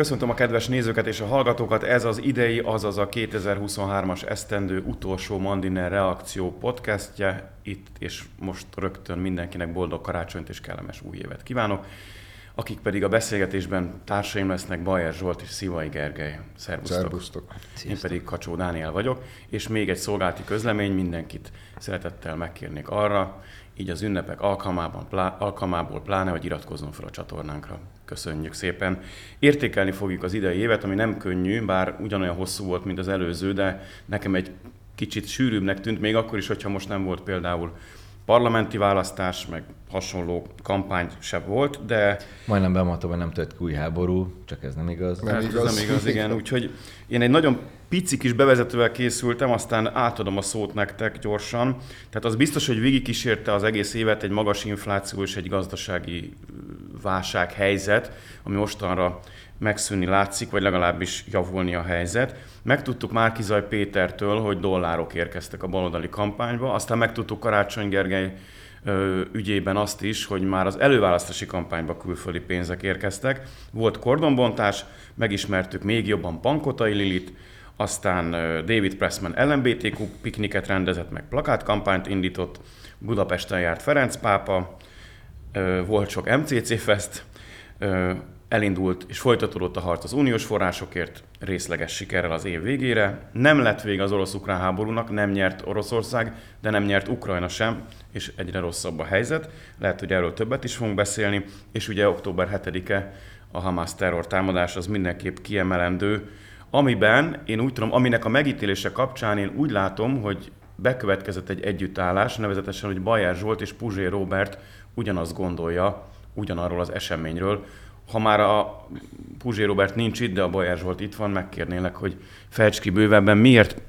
Köszöntöm a kedves nézőket és a hallgatókat, ez az idei, azaz a 2023-as esztendő utolsó Mandiner reakció podcastje. Itt és most rögtön mindenkinek boldog karácsonyt és kellemes új évet kívánok. Akik pedig a beszélgetésben társaim lesznek, Bajer Zsolt és Szivai Gergely. Szervusztok. Szervusztok. Én pedig Kacsó Dániel vagyok, és még egy szolgálati közlemény, mindenkit szeretettel megkérnék arra, így az ünnepek alkalmában, plá, alkalmából pláne, hogy iratkozzon fel a csatornánkra. Köszönjük szépen. Értékelni fogjuk az idei évet, ami nem könnyű, bár ugyanolyan hosszú volt, mint az előző, de nekem egy kicsit sűrűbbnek tűnt, még akkor is, hogyha most nem volt például parlamenti választás, meg hasonló kampány se volt, de... Majdnem bemondtam, hogy nem tört új háború, csak ez nem igaz. Nem hát igaz. Ez nem igaz, igen. Úgyhogy én egy nagyon pici kis bevezetővel készültem, aztán átadom a szót nektek gyorsan. Tehát az biztos, hogy végigkísérte az egész évet egy magas infláció és egy gazdasági válsághelyzet, ami mostanra megszűnni látszik, vagy legalábbis javulni a helyzet. Megtudtuk Márkizaj Pétertől, hogy dollárok érkeztek a baloldali kampányba, aztán megtudtuk Karácsony Gergely ügyében azt is, hogy már az előválasztási kampányba külföldi pénzek érkeztek. Volt kordonbontás, megismertük még jobban Pankotai Lilit, aztán David Pressman LMBTQ pikniket rendezett, meg plakátkampányt indított, Budapesten járt Ferenc pápa, volt sok MCC Fest, elindult és folytatódott a harc az uniós forrásokért, részleges sikerrel az év végére. Nem lett vége az orosz-ukrán háborúnak, nem nyert Oroszország, de nem nyert Ukrajna sem, és egyre rosszabb a helyzet. Lehet, hogy erről többet is fogunk beszélni, és ugye október 7-e a Hamas terror támadás az mindenképp kiemelendő, amiben én úgy tudom, aminek a megítélése kapcsán én úgy látom, hogy bekövetkezett egy együttállás, nevezetesen, hogy Bajer Zsolt és Puzsé Robert ugyanazt gondolja, ugyanarról az eseményről. Ha már a Puzsé Robert nincs itt, de a Bajer Zsolt itt van, megkérnélek, hogy fejts ki bővebben, miért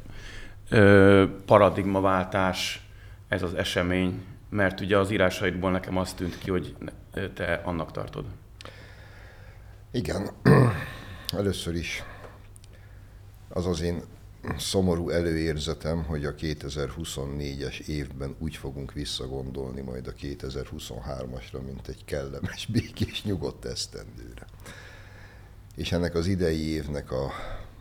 ö, paradigmaváltás ez az esemény, mert ugye az írásaidból nekem azt tűnt ki, hogy te annak tartod. Igen, először is az az én szomorú előérzetem, hogy a 2024-es évben úgy fogunk visszagondolni majd a 2023-asra, mint egy kellemes, békés, nyugodt esztendőre. És ennek az idei évnek a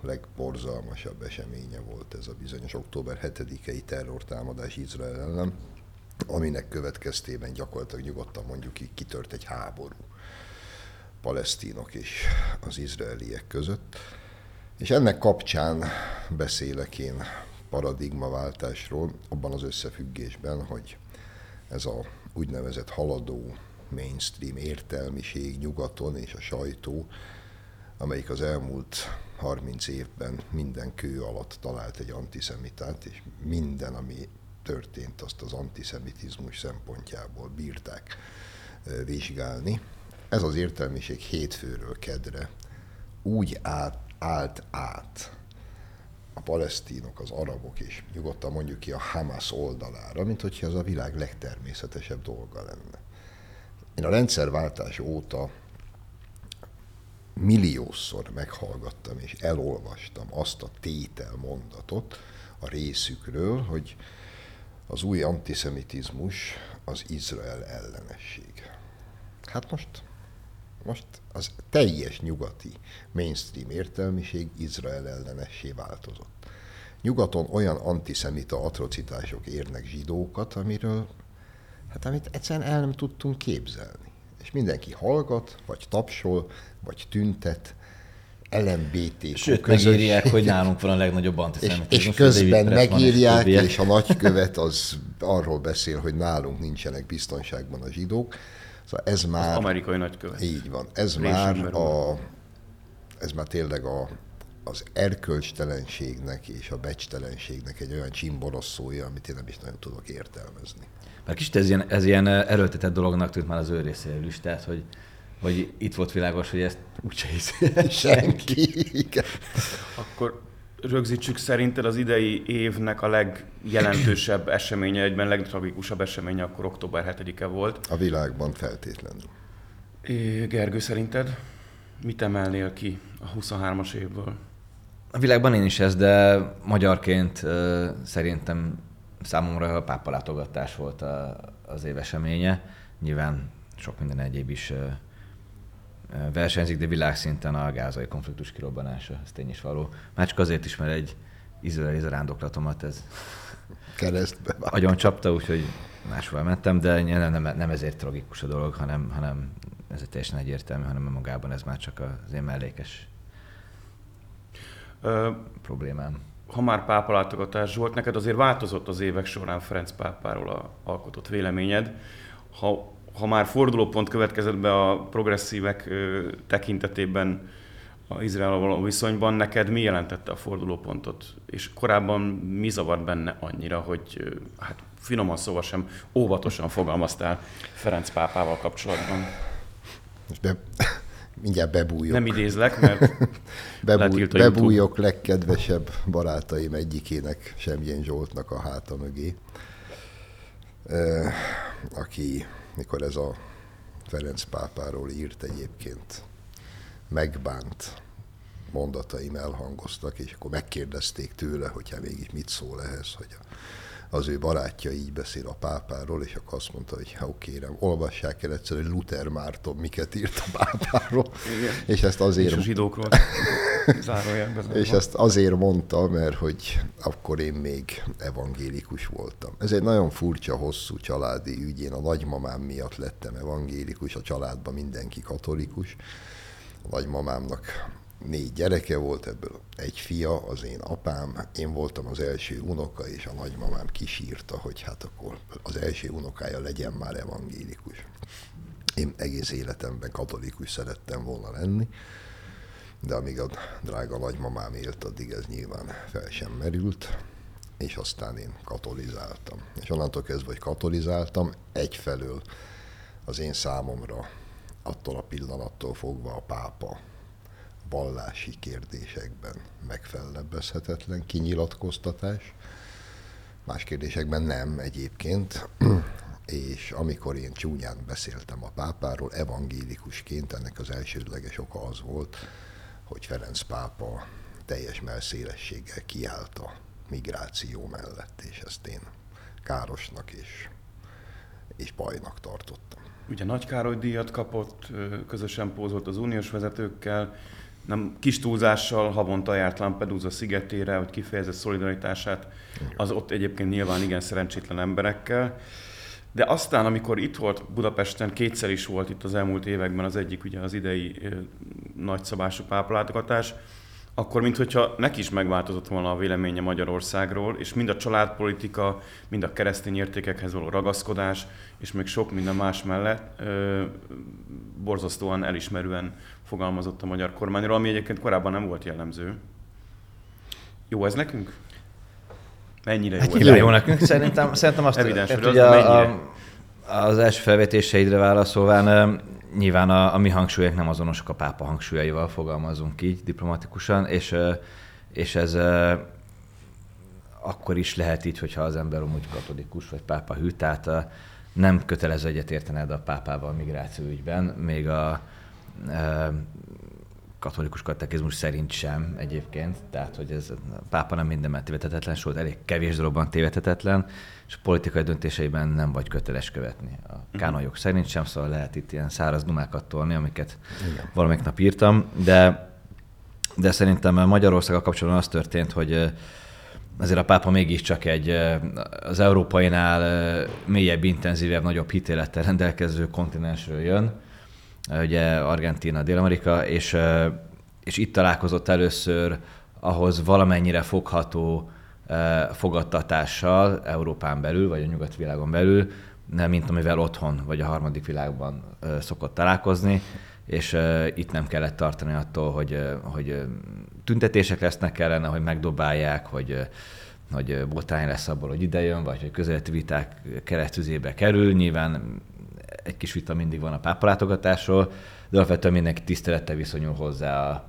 legborzalmasabb eseménye volt ez a bizonyos október 7-i terrortámadás Izrael ellen, aminek következtében gyakorlatilag nyugodtan mondjuk így kitört egy háború palesztinok és az izraeliek között és ennek kapcsán beszélek én paradigmaváltásról, abban az összefüggésben, hogy ez a úgynevezett haladó mainstream értelmiség nyugaton és a sajtó, amelyik az elmúlt 30 évben minden kő alatt talált egy antiszemitát, és minden, ami történt, azt az antiszemitizmus szempontjából bírták vizsgálni. Ez az értelmiség hétfőről kedre úgy át állt át a palesztinok, az arabok és nyugodtan mondjuk ki a Hamas oldalára, mint hogyha ez a világ legtermészetesebb dolga lenne. Én a rendszerváltás óta milliószor meghallgattam és elolvastam azt a tétel mondatot a részükről, hogy az új antiszemitizmus az Izrael ellenesség. Hát most most az teljes nyugati mainstream értelmiség Izrael ellenessé változott. Nyugaton olyan antiszemita atrocitások érnek zsidókat, amiről, hát amit egyszerűen el nem tudtunk képzelni. És mindenki hallgat, vagy tapsol, vagy tüntet, LMBT Sőt, közösség. megírják, hogy nálunk van a legnagyobb antiszemitizmus. És, és közben megírják, és, és a nagykövet az arról beszél, hogy nálunk nincsenek biztonságban a zsidók. Szóval ez már... Az amerikai nagykövet. Így van. Ez már, a, ez már tényleg a, az erkölcstelenségnek és a becstelenségnek egy olyan csimborosszója, amit én nem is nagyon tudok értelmezni. Mert kicsit ez ilyen, ez ilyen erőltetett dolognak tűnt már az ő részéről is, tehát hogy, hogy itt volt világos, hogy ezt úgyse hiszi senki. Igen. Akkor rögzítsük szerinted az idei évnek a legjelentősebb eseménye, egyben legtragikusabb eseménye akkor október 7-e volt. A világban feltétlenül. É, Gergő, szerinted mit emelnél ki a 23-as évből? A világban én is ez, de magyarként uh, szerintem számomra a pápa látogatás volt a, az év eseménye. Nyilván sok minden egyéb is uh, versenyzik, de világszinten a gázai konfliktus kirobbanása, ez tény is való. Már csak azért is, mert egy izraeli zarándoklatomat ez keresztbe vág. agyon csapta, úgyhogy máshol mentem, de nem, nem, nem ezért tragikus a dolog, hanem, hanem ez teljesen egyértelmű, hanem magában ez már csak az én mellékes Ö, problémám. Ha már pápalátogatás volt, neked azért változott az évek során Ferenc pápáról a alkotott véleményed. Ha, ha már fordulópont következett be a progresszívek tekintetében a Izrael való viszonyban, neked mi jelentette a fordulópontot? És korábban mi zavart benne annyira, hogy hát finoman szóval sem óvatosan fogalmaztál Ferenc pápával kapcsolatban? Most be, mindjárt bebújok. Nem idézlek, mert Bebúj, bebújok legkedvesebb barátaim egyikének, Semjén Zsoltnak a háta mögé, aki, mikor ez a Ferenc pápáról írt egyébként, megbánt mondataim elhangoztak, és akkor megkérdezték tőle, hogyha mégis mit szól ehhez, hogy az ő barátja így beszél a pápáról, és akkor azt mondta, hogy ha kérem, olvassák el egyszer, hogy Luther Márton miket írt a pápáról. Igen. És ezt azért... És a zsidókról. és ezt azért mondta, mert hogy akkor én még evangélikus voltam. Ez egy nagyon furcsa, hosszú családi ügy. Én a nagymamám miatt lettem evangélikus, a családban mindenki katolikus a nagymamámnak négy gyereke volt, ebből egy fia, az én apám, én voltam az első unoka, és a nagymamám kisírta, hogy hát akkor az első unokája legyen már evangélikus. Én egész életemben katolikus szerettem volna lenni, de amíg a drága nagymamám élt, addig ez nyilván fel sem merült, és aztán én katolizáltam. És onnantól kezdve, hogy katolizáltam, egyfelől az én számomra attól a pillanattól fogva a pápa vallási kérdésekben megfellebbezhetetlen kinyilatkoztatás, más kérdésekben nem egyébként, és amikor én csúnyán beszéltem a pápáról, evangélikusként ennek az elsődleges oka az volt, hogy Ferenc pápa teljes melszélességgel kiállt a migráció mellett, és ezt én károsnak és, és bajnak tartottam. Ugye Nagy Károly díjat kapott, közösen pózolt az uniós vezetőkkel, nem kis túlzással havonta járt Lampedusa szigetére, hogy kifejezett szolidaritását az ott egyébként nyilván igen szerencsétlen emberekkel. De aztán, amikor itt volt Budapesten, kétszer is volt itt az elmúlt években az egyik ugye az idei nagyszabású pápalátogatás, akkor mintha neki is megváltozott volna a véleménye Magyarországról, és mind a családpolitika, mind a keresztény értékekhez való ragaszkodás, és még sok minden más mellett ö, borzasztóan elismerően fogalmazott a magyar kormányról, ami egyébként korábban nem volt jellemző. Jó ez nekünk? Mennyire jó? Hát jó nekünk, szerintem, szerintem azt, Evidens, hogy az, a, a, az első felvetéseidre válaszolván nyilván a, a mi hangsúlyok nem azonosak a pápa hangsúlyaival, fogalmazunk így diplomatikusan, és, és ez akkor is lehet így, hogyha az ember amúgy katolikus vagy pápa hű, tehát nem kötelező egyetértened a pápával a migráció ügyben, még a katolikus katekizmus szerint sem egyébként, tehát hogy ez a pápa nem mindenben tévedhetetlen, sőt elég kevés dologban tévedhetetlen, és politikai döntéseiben nem vagy köteles követni. A mhm. kánonjog szerint sem, szóval lehet itt ilyen száraz dumákat tolni, amiket Igen. valamelyik nap írtam, de, de szerintem Magyarországgal kapcsolatban az történt, hogy azért a pápa mégiscsak egy az európainál mélyebb, intenzívebb, nagyobb hitélettel rendelkező kontinensről jön, ugye Argentina, Dél-Amerika, és, és itt találkozott először ahhoz valamennyire fogható fogadtatással Európán belül, vagy a nyugat világon belül, mint amivel otthon, vagy a harmadik világban szokott találkozni, és itt nem kellett tartani attól, hogy, hogy tüntetések lesznek kellene, hogy megdobálják, hogy hogy botrány lesz abból, hogy idejön, vagy hogy közeleti viták keresztüzébe kerül. Nyilván egy kis vita mindig van a pápalátogatásról, de alapvetően mindenki tisztelettel viszonyul hozzá a,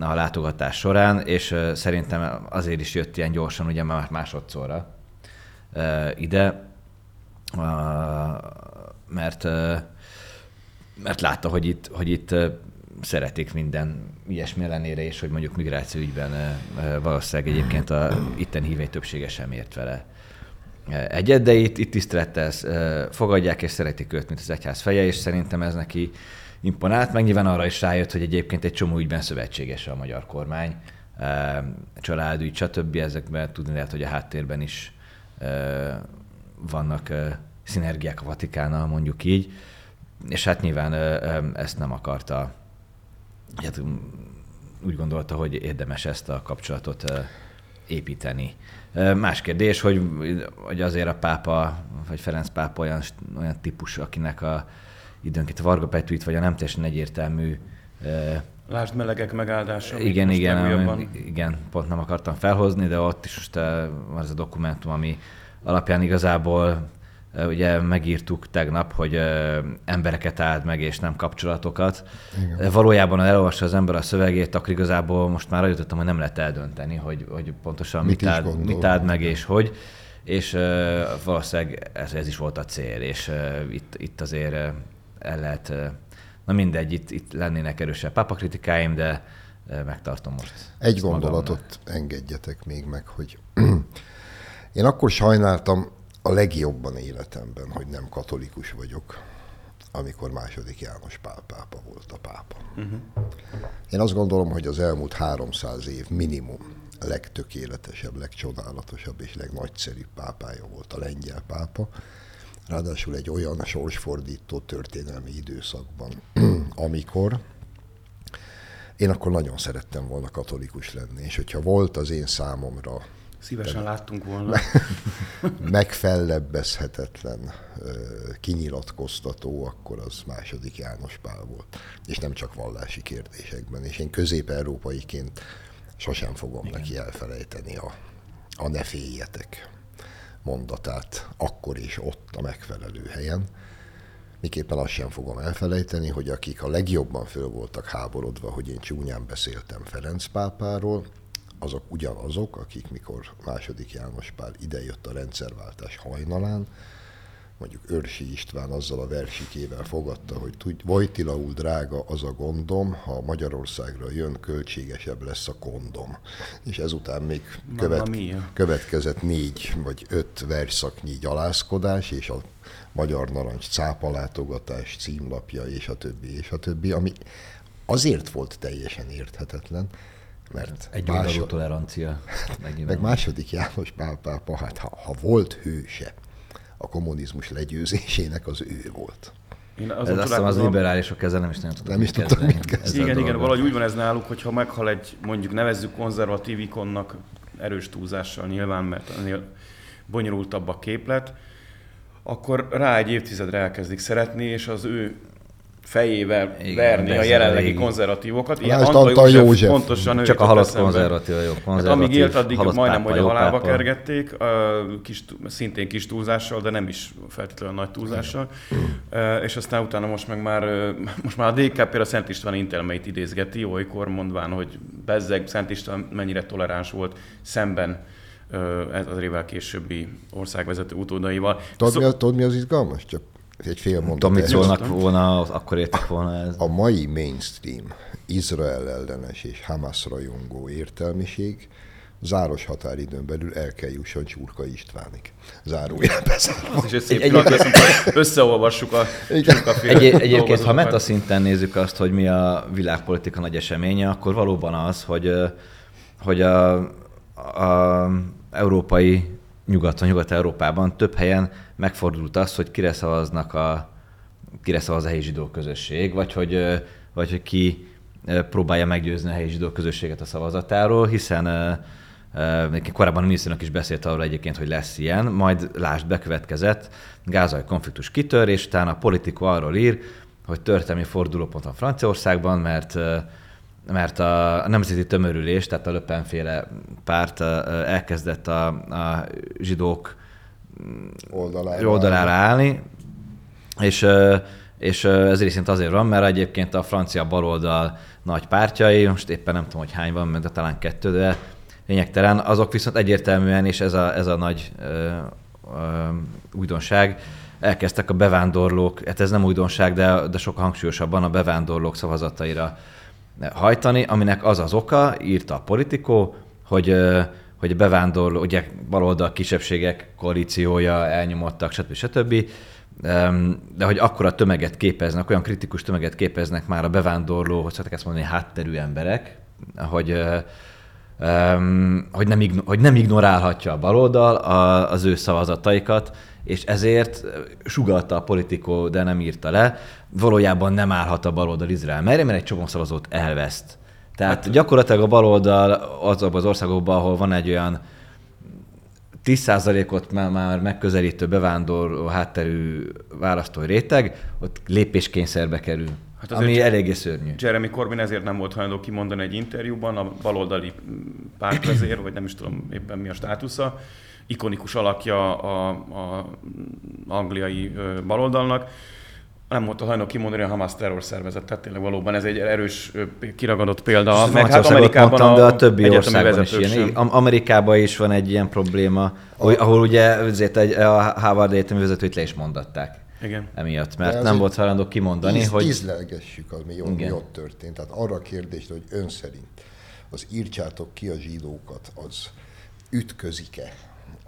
a látogatás során, és szerintem azért is jött ilyen gyorsan, ugye már másodszorra ide, mert, mert látta, hogy itt, hogy itt szeretik minden ilyesmi ellenére is, hogy mondjuk migráció ügyben valószínűleg egyébként a itten hívei többsége sem ért vele egyet, de itt, itt tisztelettel fogadják és szeretik őt, mint az egyház feje, és szerintem ez neki imponált, meg nyilván arra is rájött, hogy egyébként egy csomó ügyben szövetséges a magyar kormány, családügy, stb. Ezekben tudni lehet, hogy a háttérben is vannak szinergiák a Vatikánnal, mondjuk így, és hát nyilván ezt nem akarta, hát úgy gondolta, hogy érdemes ezt a kapcsolatot építeni. Más kérdés, hogy, hogy azért a pápa, vagy Ferenc pápa olyan, olyan típus, akinek a időnként a Varga Petőit, vagy a nem teljesen egyértelmű Lásd melegek megáldása. Igen, igen, igen, pont nem akartam felhozni, de ott is most ez a dokumentum, ami alapján igazából ugye megírtuk tegnap, hogy embereket áld meg, és nem kapcsolatokat. Igen. Valójában, ha elolvassa az ember a szövegét, akkor igazából most már eljutottam, hogy nem lehet eldönteni, hogy, hogy pontosan mit, mit, áld, mit áld meg, és hogy. És uh, valószínűleg ez, ez is volt a cél, és uh, itt, itt azért uh, el lehet, uh, na mindegy, itt, itt lennének erősebb pápakritikáim, de uh, megtartom most. Egy gondolatot magamnak. engedjetek még meg, hogy én akkor sajnáltam, a legjobban életemben, hogy nem katolikus vagyok, amikor második János Pál pápa volt a pápa. Uh-huh. Én azt gondolom, hogy az elmúlt 300 év minimum legtökéletesebb, legcsodálatosabb és legnagyszerűbb pápája volt a lengyel pápa. Ráadásul egy olyan sorsfordító történelmi időszakban, amikor én akkor nagyon szerettem volna katolikus lenni, és hogyha volt az én számomra Szívesen láttunk volna. Megfellebbezhetetlen kinyilatkoztató, akkor az második János Pál volt. És nem csak vallási kérdésekben. És én közép-európaiként sosem fogom Igen. neki elfelejteni a, a ne féljetek mondatát akkor és ott a megfelelő helyen. Miképpen azt sem fogom elfelejteni, hogy akik a legjobban föl voltak háborodva, hogy én csúnyán beszéltem Ferenc pápáról, azok ugyanazok, akik mikor második János Pál idejött a rendszerváltás hajnalán, mondjuk Őrsi István azzal a versikével fogadta, hogy tudj, Vojtilaul drága az a gondom, ha Magyarországra jön, költségesebb lesz a kondom. És ezután még követ, következett négy vagy öt versszaknyi gyalázkodás, és a Magyar Narancs cápalátogatás címlapja, és a többi, és a többi, ami azért volt teljesen érthetetlen, mert egy másod... tolerancia. Meg második János Pál pápa, hát ha, ha volt hőse a kommunizmus legyőzésének, az ő volt. Én az ez azt hiszem, az liberálisok ezzel nem is nem tudtak Nem is tudtak mit kezdeni. Igen, igen, valahogy úgy van ez náluk, hogyha meghal egy, mondjuk nevezzük konzervatív ikonnak, erős túlzással nyilván, mert ennél bonyolultabb a képlet, akkor rá egy évtizedre elkezdik szeretni, és az ő fejével Igen, verni a jelenlegi konzervatívokat. Ilyen Antal, Antal József, József. Pontosan Csak a halott konzervatív, jó, konzervatív. Hát, amíg élt, addig majdnem, hogy a halálba kergették, kis, szintén kis túlzással, de nem is feltétlenül nagy túlzással. és aztán utána most meg már, most már a DKP a Szent István intelmeit idézgeti, olykor mondván, hogy bezzeg Szent István mennyire toleráns volt szemben ez az évvel későbbi országvezető utódaival. Tudod, Szó... mi, tudod, mi az izgalmas? Csak egy fél mondat. Tudom, mit szólnak volna, akkor értek volna ez. A mai mainstream, Izrael ellenes és Hamas rajongó értelmiség záros határidőn belül el kell jusson Csurka Istvánig. Zárójel És egy szép egy, összeolvassuk a egy, Egyébként, ha meta szinten nézzük azt, hogy mi a világpolitika nagy eseménye, akkor valóban az, hogy, hogy a, a európai nyugaton, Nyugat-Európában több helyen megfordult az, hogy kire szavaznak a, kire szavaz a helyi zsidó közösség, vagy hogy, vagy hogy ki próbálja meggyőzni a helyi zsidó közösséget a szavazatáról, hiszen korábban a miniszternek is beszélt arról egyébként, hogy lesz ilyen, majd lásd, bekövetkezett, gázai konfliktus kitör, és utána a politiko arról ír, hogy történelmi fordulópont a Franciaországban, mert mert a Nemzeti Tömörülés, tehát a Löpenféle párt elkezdett a, a zsidók oldalára, oldalára állni, és, és ez részint azért van, mert egyébként a francia baloldal nagy pártjai, most éppen nem tudom, hogy hány van, de talán kettő, de lényegtelen, azok viszont egyértelműen, és ez a, ez a nagy ö, ö, újdonság, elkezdtek a bevándorlók, hát ez nem újdonság, de, de sokkal hangsúlyosabban a bevándorlók szavazataira hajtani, aminek az az oka, írta a politikó, hogy hogy bevándorló, ugye baloldal kisebbségek koalíciója elnyomottak, stb. stb. de hogy akkora tömeget képeznek, olyan kritikus tömeget képeznek már a bevándorló, hogy szokták ezt mondani, hátterű emberek, hogy, hogy, nem, hogy nem ignorálhatja a baloldal az ő szavazataikat, és ezért sugalta a politikó, de nem írta le, valójában nem állhat a baloldal Izrael merre, mert egy csomó szavazót elveszt. Tehát hát, gyakorlatilag a baloldal azokban az országokban, ahol van egy olyan 10%-ot már, már megközelítő bevándorló hátterű választói réteg, ott lépéskényszerbe kerül. Hát ami eléggé szörnyű. Jeremy Corbyn ezért nem volt hajlandó kimondani egy interjúban, a baloldali pártvezér, vagy nem is tudom éppen mi a státusza, ikonikus alakja a, a angliai baloldalnak, nem volt hajlandó kimondani a Hamas terrorszervezet, tehát tényleg valóban ez egy erős kiragadott példa. Meg hát Amerikában mondtam, a, de a többi országban is ilyen. Amerikában is van egy ilyen probléma, ahol ugye azért egy, a Harvard egyetemi vezetőt le is mondatták. Igen. Emiatt, mert nem volt hajlandó kimondani, íz, hogy... Ízlelgessük, ami jó, mi ott történt. Tehát arra a kérdést, hogy ön szerint az írtsátok ki a zsidókat, az ütközik-e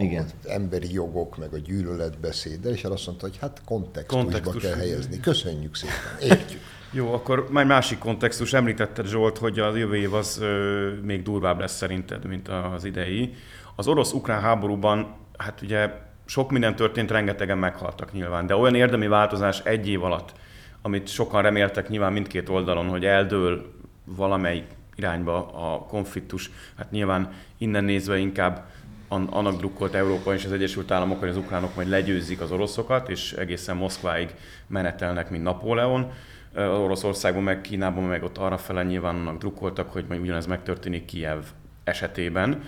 igen. az emberi jogok, meg a gyűlöletbeszéddel, és el azt mondta, hogy hát kontextusba Kontextus. kell helyezni. Köszönjük szépen, értjük. Jó, akkor már másik kontextus. Említetted Zsolt, hogy a jövő év az ö, még durvább lesz szerinted, mint az idei. Az orosz-ukrán háborúban, hát ugye sok minden történt, rengetegen meghaltak nyilván, de olyan érdemi változás egy év alatt, amit sokan reméltek nyilván mindkét oldalon, hogy eldől valamelyik irányba a konfliktus, hát nyilván innen nézve inkább annak drukkolt Európa és az Egyesült Államok, hogy az ukránok majd legyőzik az oroszokat, és egészen Moszkváig menetelnek, mint Napóleon. Az Oroszországban, meg Kínában, meg ott arra fele nyilván annak drukkoltak, hogy majd ugyanez megtörténik Kiev esetében.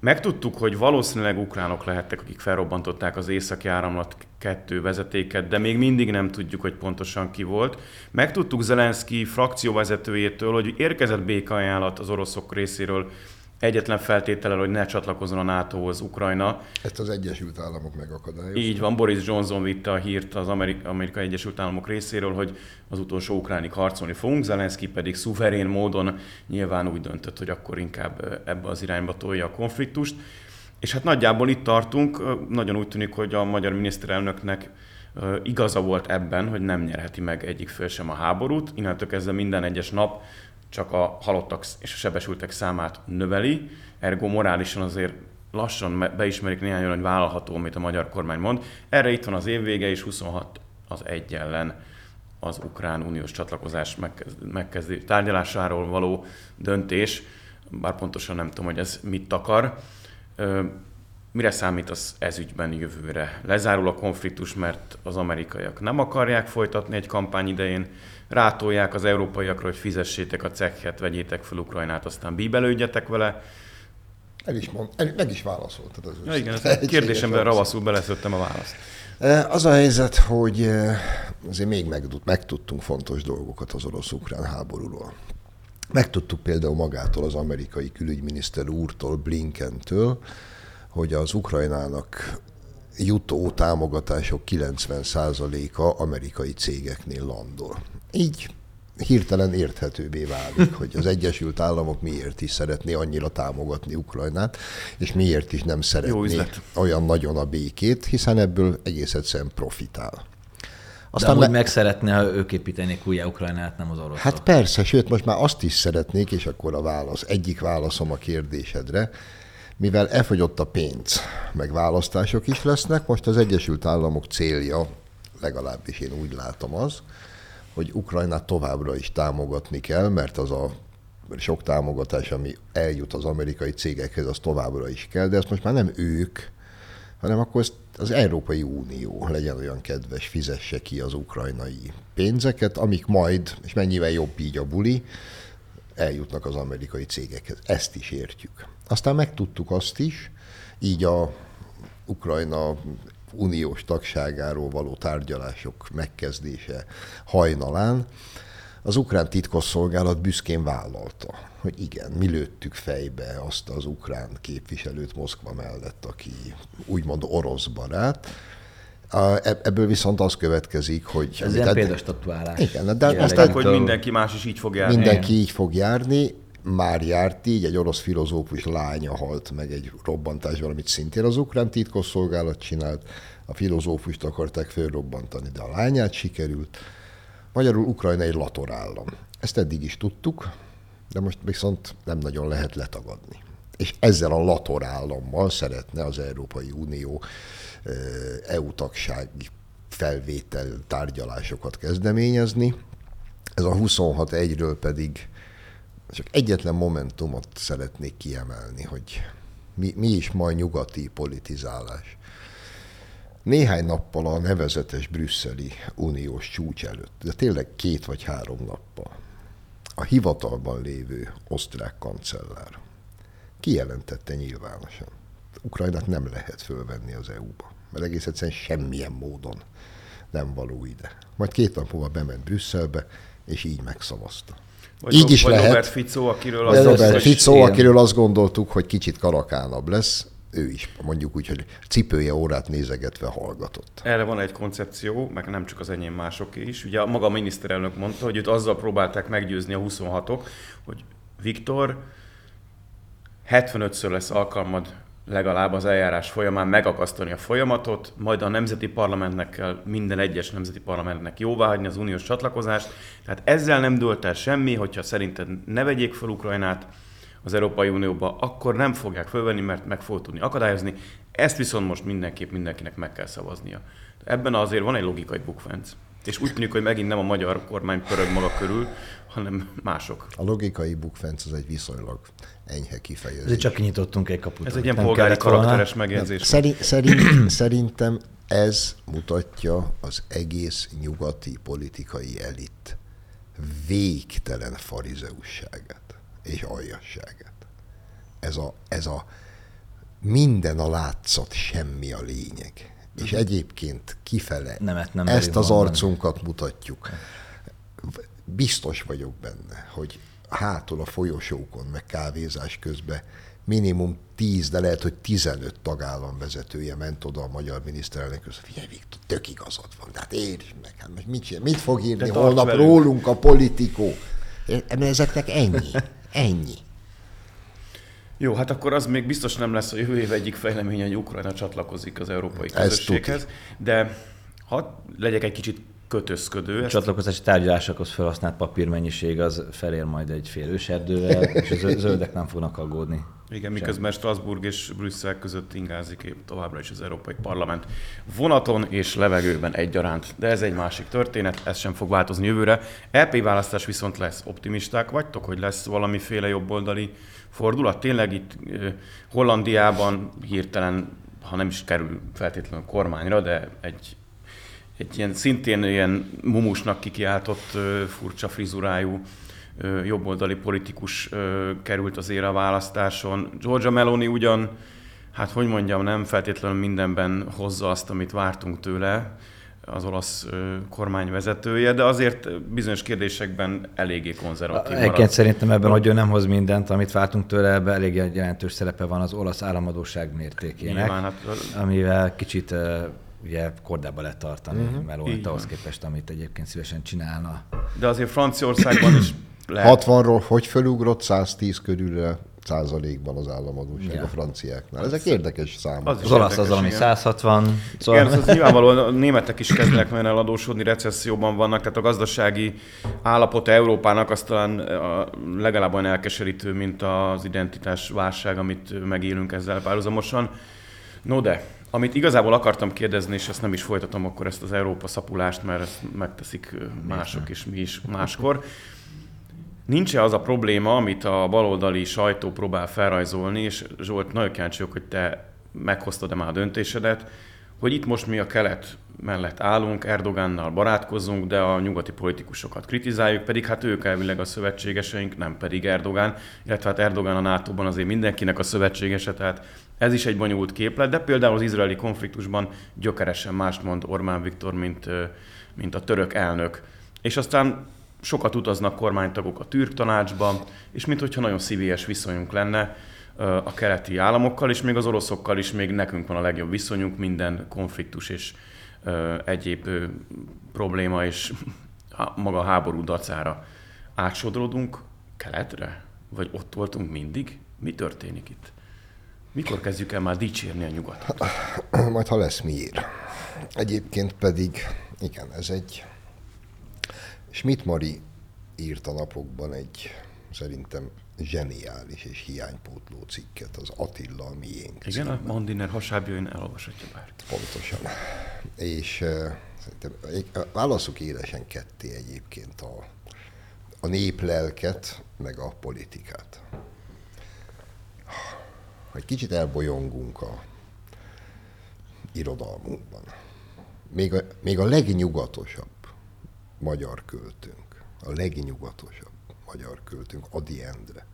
Megtudtuk, hogy valószínűleg ukránok lehettek, akik felrobbantották az északi áramlat kettő vezetéket, de még mindig nem tudjuk, hogy pontosan ki volt. Megtudtuk Zelenszky frakcióvezetőjétől, hogy érkezett békaajánlat az oroszok részéről egyetlen feltétele, hogy ne csatlakozzon a NATO-hoz Ukrajna. Ezt az Egyesült Államok megakadályozta. Így van, Boris Johnson vitte a hírt az Amerika, Amerikai Egyesült Államok részéről, hogy az utolsó ukránig harcolni fogunk, Zelenszky pedig szuverén módon nyilván úgy döntött, hogy akkor inkább ebbe az irányba tolja a konfliktust. És hát nagyjából itt tartunk, nagyon úgy tűnik, hogy a magyar miniszterelnöknek igaza volt ebben, hogy nem nyerheti meg egyik fél sem a háborút. Innentől kezdve minden egyes nap csak a halottak és a sebesültek számát növeli, ergo morálisan azért lassan beismerik néhány hogy vállalható, amit a magyar kormány mond. Erre itt van az évvége, és 26 az egy ellen az ukrán uniós csatlakozás megkezdés tárgyalásáról való döntés, bár pontosan nem tudom, hogy ez mit akar. Mire számít az ezügyben jövőre? Lezárul a konfliktus, mert az amerikaiak nem akarják folytatni egy kampány idején, rátolják az európaiakra, hogy fizessétek a cekhet, vegyétek fel Ukrajnát, aztán bíbelődjetek vele. El is, mond, el, meg is válaszoltad az ja, igen, a kérdésemben ravaszul beleszöttem a választ. E, az a helyzet, hogy e, azért még megtudtunk fontos dolgokat az orosz-ukrán háborúról. Megtudtuk például magától az amerikai külügyminiszter úrtól, Blinkentől, hogy az Ukrajnának jutó támogatások 90%-a amerikai cégeknél landol. Így hirtelen érthetőbbé válik, hogy az Egyesült Államok miért is szeretné annyira támogatni Ukrajnát, és miért is nem szeretné olyan nagyon a békét, hiszen ebből egész egyszerűen profitál. Aztán De amúgy me- meg szeretné, ha ők építenék újra Ukrajnát, nem az oroszok. Hát persze, sőt, most már azt is szeretnék, és akkor a válasz, egyik válaszom a kérdésedre, mivel elfogyott a pénz, meg választások is lesznek, most az Egyesült Államok célja, legalábbis én úgy látom az, hogy Ukrajnát továbbra is támogatni kell, mert az a sok támogatás, ami eljut az amerikai cégekhez, az továbbra is kell, de ezt most már nem ők, hanem akkor az Európai Unió legyen olyan kedves, fizesse ki az ukrajnai pénzeket, amik majd, és mennyivel jobb így a buli, eljutnak az amerikai cégekhez. Ezt is értjük. Aztán megtudtuk azt is, így a Ukrajna uniós tagságáról való tárgyalások megkezdése hajnalán, az ukrán titkosszolgálat büszkén vállalta, hogy igen, mi lőttük fejbe azt az ukrán képviselőt Moszkva mellett, aki úgymond orosz barát, Ebből viszont az következik, hogy... Ez ilyen példastatuálás. Igen, de aztán, hogy mindenki más is így fog járni. Mindenki így fog járni, már járt így, egy orosz filozófus lánya halt meg egy robbantásban, amit szintén az ukrán titkosszolgálat csinált. A filozófust akarták felrobbantani, de a lányát sikerült. Magyarul Ukrajna egy latorállam. Ezt eddig is tudtuk, de most viszont nem nagyon lehet letagadni. És ezzel a latorállammal szeretne az Európai Unió EU tagsági felvétel tárgyalásokat kezdeményezni. Ez a 26-1-ről pedig csak egyetlen momentumot szeretnék kiemelni, hogy mi, mi is majd nyugati politizálás. Néhány nappal a nevezetes brüsszeli uniós csúcs előtt, de tényleg két vagy három nappal, a hivatalban lévő osztrák kancellár kijelentette nyilvánosan, Ukrajnát nem lehet fölvenni az EU-ba, mert egész egyszerűen semmilyen módon nem való ide. Majd két nap múlva bement Brüsszelbe, és így megszavazta. Vagy így is vagy lehet. Robert Fico, akiről Az azt Robert igen. akiről azt gondoltuk, hogy kicsit karakánabb lesz, ő is mondjuk úgy, hogy cipője órát nézegetve hallgatott. Erre van egy koncepció, meg nem csak az enyém másoké is. Ugye a maga a miniszterelnök mondta, hogy őt azzal próbálták meggyőzni a 26-ok, hogy Viktor, 75-ször lesz alkalmad legalább az eljárás folyamán megakasztani a folyamatot, majd a nemzeti parlamentnek kell minden egyes nemzeti parlamentnek jóváhagyni az uniós csatlakozást. Tehát ezzel nem dőlt el semmi, hogyha szerinted ne vegyék fel Ukrajnát az Európai Unióba, akkor nem fogják fölvenni, mert meg fog tudni akadályozni. Ezt viszont most mindenképp mindenkinek meg kell szavaznia. Ebben azért van egy logikai bukfenc. És úgy tűnik, hogy megint nem a magyar kormány pörög maga körül, hanem mások. A logikai bukfenc az egy viszonylag enyhe kifejezés. Ezért csak kinyitottunk egy kaput. Ez egy ilyen polgári kellett volna. karakteres megjegyzés. Szerint, szerint, szerintem ez mutatja az egész nyugati politikai elit végtelen farizeusságát és aljasságát. Ez a, ez a minden a látszat, semmi a lényeg. És egyébként kifele Nemet nem ezt az arcunkat mutatjuk. Biztos vagyok benne, hogy hátul a folyosókon, meg kávézás közben minimum 10, de lehet, hogy 15 tagállam vezetője ment oda a magyar miniszterelnök között. Figyelj, Viktor, tök igazad van, de hát értsd meg, hát most mit, mit fog írni holnap velünk. rólunk a politikó? Ezeknek ennyi, ennyi. Jó, hát akkor az még biztos nem lesz a jövő év egyik fejleménye, hogy Ukrajna csatlakozik az európai Ez közösséghez, de ha legyek egy kicsit kötözködő, A csatlakozási tárgyalásokhoz felhasznált papírmennyiség az felér majd egy fél őserdővel, és a zö- zöldek nem fognak aggódni. Igen, miközben Strasbourg és Brüsszel között ingázik épp továbbra is az Európai Parlament vonaton és levegőben egyaránt. De ez egy másik történet, ez sem fog változni jövőre. EP választás viszont lesz. Optimisták vagytok, hogy lesz valamiféle jobboldali fordulat? Tényleg itt Hollandiában hirtelen, ha nem is kerül feltétlenül kormányra, de egy egy ilyen szintén ilyen mumusnak kikiáltott furcsa frizurájú jobboldali politikus került az a választáson. Georgia Meloni ugyan, hát hogy mondjam, nem feltétlenül mindenben hozza azt, amit vártunk tőle, az olasz kormány vezetője, de azért bizonyos kérdésekben eléggé konzervatív Egyébként szerintem ebben, hogy ő nem hoz mindent, amit vártunk tőle, ebben elég jelentős szerepe van az olasz államadóság mértékének, Nyilván, hát, amivel kicsit ugye kordába lehet tartani Mhm. uh-huh. Melonit van. ahhoz képest, amit egyébként szívesen csinálna. de azért Franciaországban is lehet 60-ról hogy felugrott 110 körülre százalékban az államadóság Ja. a franciáknál. Ezek érdekes számok. Az Az olasz az igen. 160, szóval Igen, az nyilvánvalóan a németek is kezdenek nagyon eladósodni, recesszióban vannak, tehát a gazdasági állapota Európának az talán a legalább olyan elkeserítő, mint az identitás válság, amit megélünk ezzel párhuzamosan. No de, amit igazából akartam kérdezni, és ezt nem is folytatom akkor ezt az Európa szapulást, mert ezt megteszik mások is, mi is máskor. Nincs-e az a probléma, amit a baloldali sajtó próbál felrajzolni, és Zsolt, nagyon kíváncsi hogy te meghoztad-e már a döntésedet, hogy itt most mi a kelet mellett állunk, Erdogánnal barátkozunk, de a nyugati politikusokat kritizáljuk, pedig hát ők elvileg a szövetségeseink, nem pedig Erdogán, illetve hát Erdogán a NATO-ban azért mindenkinek a szövetségese, tehát ez is egy bonyolult képlet, de például az izraeli konfliktusban gyökeresen mást mond Orbán Viktor, mint, mint a török elnök. És aztán sokat utaznak kormánytagok a türk tanácsba, és minthogyha nagyon szívélyes viszonyunk lenne a keleti államokkal, és még az oroszokkal is még nekünk van a legjobb viszonyunk minden konfliktus és egyéb probléma és maga a háború dacára. Átsodródunk keletre? Vagy ott voltunk mindig? Mi történik itt? Mikor kezdjük el már dicsérni a nyugatot? Majd ha lesz miért. Egyébként pedig, igen, ez egy... Schmidt Mari írt a napokban egy szerintem zseniális és hiánypótló cikket, az Attila a miénk. Igen, a Mandiner hasábjain elolvashatja bárki. Pontosan. És uh, szerintem válaszok élesen ketté egyébként a, a néplelket, meg a politikát. Hogy kicsit elbolyongunk a irodalmunkban. Még a, még a legnyugatosabb magyar költőnk, a legnyugatosabb magyar költőnk, Adi Endre,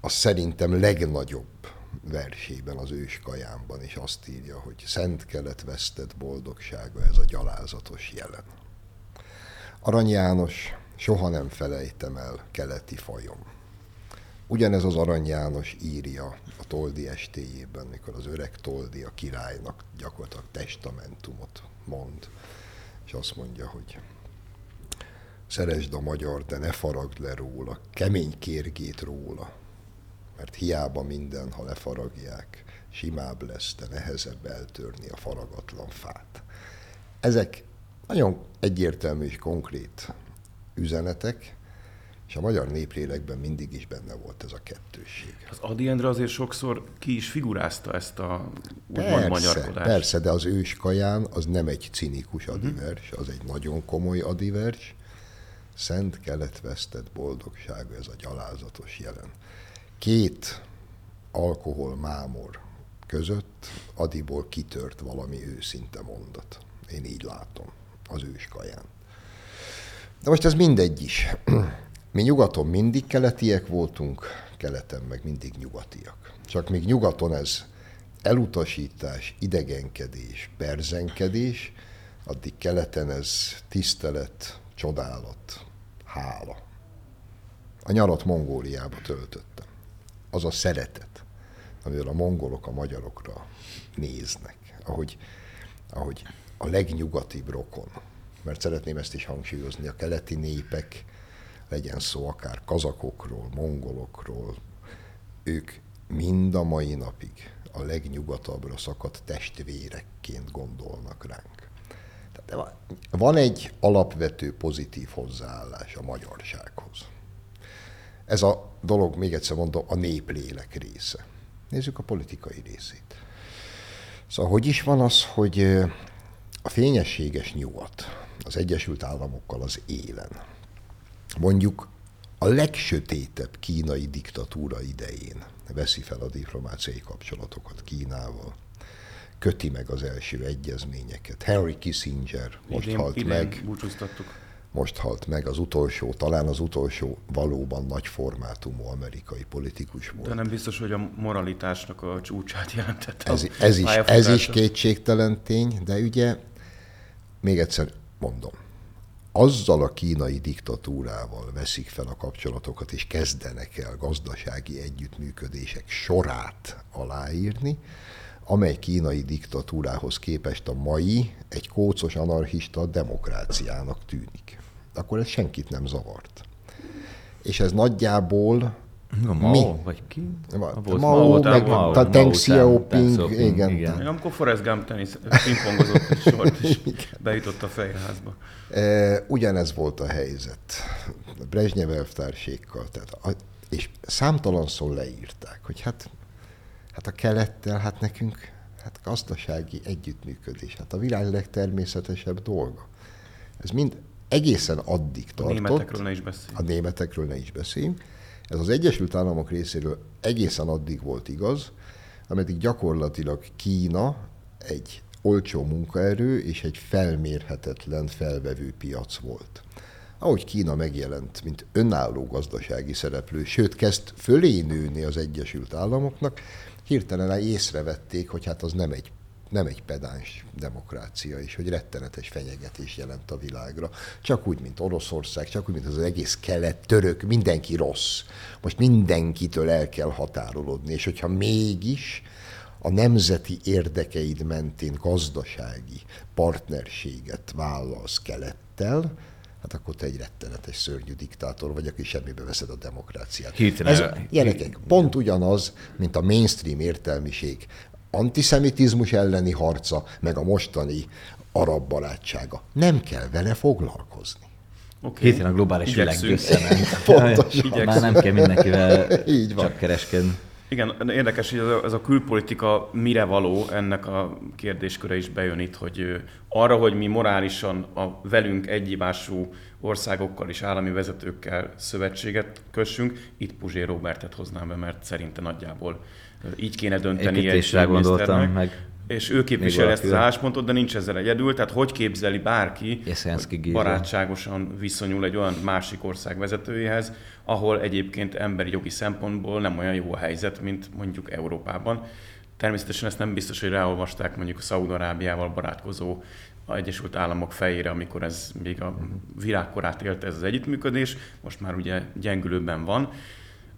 a szerintem legnagyobb versében, az őskajánban is azt írja, hogy szent kelet vesztett boldogsága ez a gyalázatos jelen. Arany János, soha nem felejtem el keleti fajom. Ugyanez az Arany János írja a Toldi estéjében, mikor az öreg Toldi a királynak gyakorlatilag testamentumot mond, és azt mondja, hogy szeresd a magyar, de ne faragd le róla, kemény kérgét róla, mert hiába minden, ha lefaragják, simább lesz, de nehezebb eltörni a faragatlan fát. Ezek nagyon egyértelmű és konkrét üzenetek, és a magyar néplélekben mindig is benne volt ez a kettősség. Az Adi Endre azért sokszor ki is figurázta ezt a úgymond magyarkodást. Persze, de az ős kaján az nem egy cinikus mhm. adivers, az egy nagyon komoly adivers. Szent kelet vesztett boldogság, ez a gyalázatos jelen két alkohol mámor között Adiból kitört valami őszinte mondat. Én így látom az őskaján. De most ez mindegy is. Mi nyugaton mindig keletiek voltunk, keleten meg mindig nyugatiak. Csak még nyugaton ez elutasítás, idegenkedés, berzenkedés, addig keleten ez tisztelet, csodálat, hála. A nyarat Mongóliába töltöttem az a szeretet, amivel a mongolok a magyarokra néznek, ahogy, ahogy a legnyugatibb rokon. Mert szeretném ezt is hangsúlyozni, a keleti népek, legyen szó akár kazakokról, mongolokról, ők mind a mai napig a legnyugatabbra szakadt testvérekként gondolnak ránk. Tehát van egy alapvető pozitív hozzáállás a magyarsághoz. Ez a dolog, még egyszer mondom, a néplélek része. Nézzük a politikai részét. Szóval hogy is van az, hogy a fényességes nyugat az Egyesült Államokkal az élen, mondjuk a legsötétebb kínai diktatúra idején veszi fel a diplomáciai kapcsolatokat Kínával, köti meg az első egyezményeket. Henry Kissinger most idén, halt idén meg. Búcsúztattuk most halt meg az utolsó, talán az utolsó valóban nagy formátumú amerikai politikus volt. De nem biztos, hogy a moralitásnak a csúcsát jelentette. Ez, ez, is, ez is kétségtelen tény, de ugye, még egyszer mondom, azzal a kínai diktatúrával veszik fel a kapcsolatokat, és kezdenek el gazdasági együttműködések sorát aláírni, amely kínai diktatúrához képest a mai egy kócos anarchista demokráciának tűnik. Akkor ez senkit nem zavart. És ez nagyjából a Mao, mi? vagy ki? Mao, Mao, meg Mao, Mao, Deng Xiaoping, igen. igen. Amikor Forrest Gump tenisz pingpongozott egy sort, és bejutott a fejházba. E, ugyanez volt a helyzet. Brezsnyev elvtársékkal. Tehát a, és számtalanszor leírták, hogy hát Hát a kelettel, hát nekünk hát gazdasági együttműködés, hát a világ legtermészetesebb dolga. Ez mind egészen addig tartott. A németekről ne is beszéljünk. A németekről ne is beszéljünk. Ez az Egyesült Államok részéről egészen addig volt igaz, ameddig gyakorlatilag Kína egy olcsó munkaerő és egy felmérhetetlen felvevő piac volt. Ahogy Kína megjelent, mint önálló gazdasági szereplő, sőt kezd fölé nőni az Egyesült Államoknak, hirtelen észrevették, hogy hát az nem egy nem egy pedáns demokrácia, és hogy rettenetes fenyegetés jelent a világra. Csak úgy, mint Oroszország, csak úgy, mint az egész kelet, török, mindenki rossz. Most mindenkitől el kell határolódni, és hogyha mégis a nemzeti érdekeid mentén gazdasági partnerséget vállalsz kelettel, hát akkor te egy rettenetes szörnyű diktátor vagy, aki semmibe veszed a demokráciát. Hirtelen- Ez, gyerekek, pont ugyanaz, mint a mainstream értelmiség antiszemitizmus elleni harca, meg a mostani arab barátsága. Nem kell vele foglalkozni. Okay. Hirtelen a globális világ Igyekszünk. összement. Pontosan. Már nem kell mindenkivel Így van. csak kereskedni. Igen, érdekes, hogy ez a, ez a külpolitika mire való, ennek a kérdésköre is bejön itt, hogy arra, hogy mi morálisan a velünk egyibású országokkal és állami vezetőkkel szövetséget kössünk, itt Puzsé Robertet hoznám be, mert szerinte nagyjából így kéne dönteni Egyébként egy gondoltam, meg. És ő képviseli ezt az álláspontot, de nincs ezzel egyedül, tehát hogy képzeli bárki, hogy barátságosan viszonyul egy olyan másik ország vezetőjéhez, ahol egyébként emberi jogi szempontból nem olyan jó a helyzet, mint mondjuk Európában. Természetesen ezt nem biztos, hogy ráolvasták mondjuk a Szaúd-Arábiával barátkozó a Egyesült Államok fejére, amikor ez még a virágkorát élte ez az együttműködés, most már ugye gyengülőben van,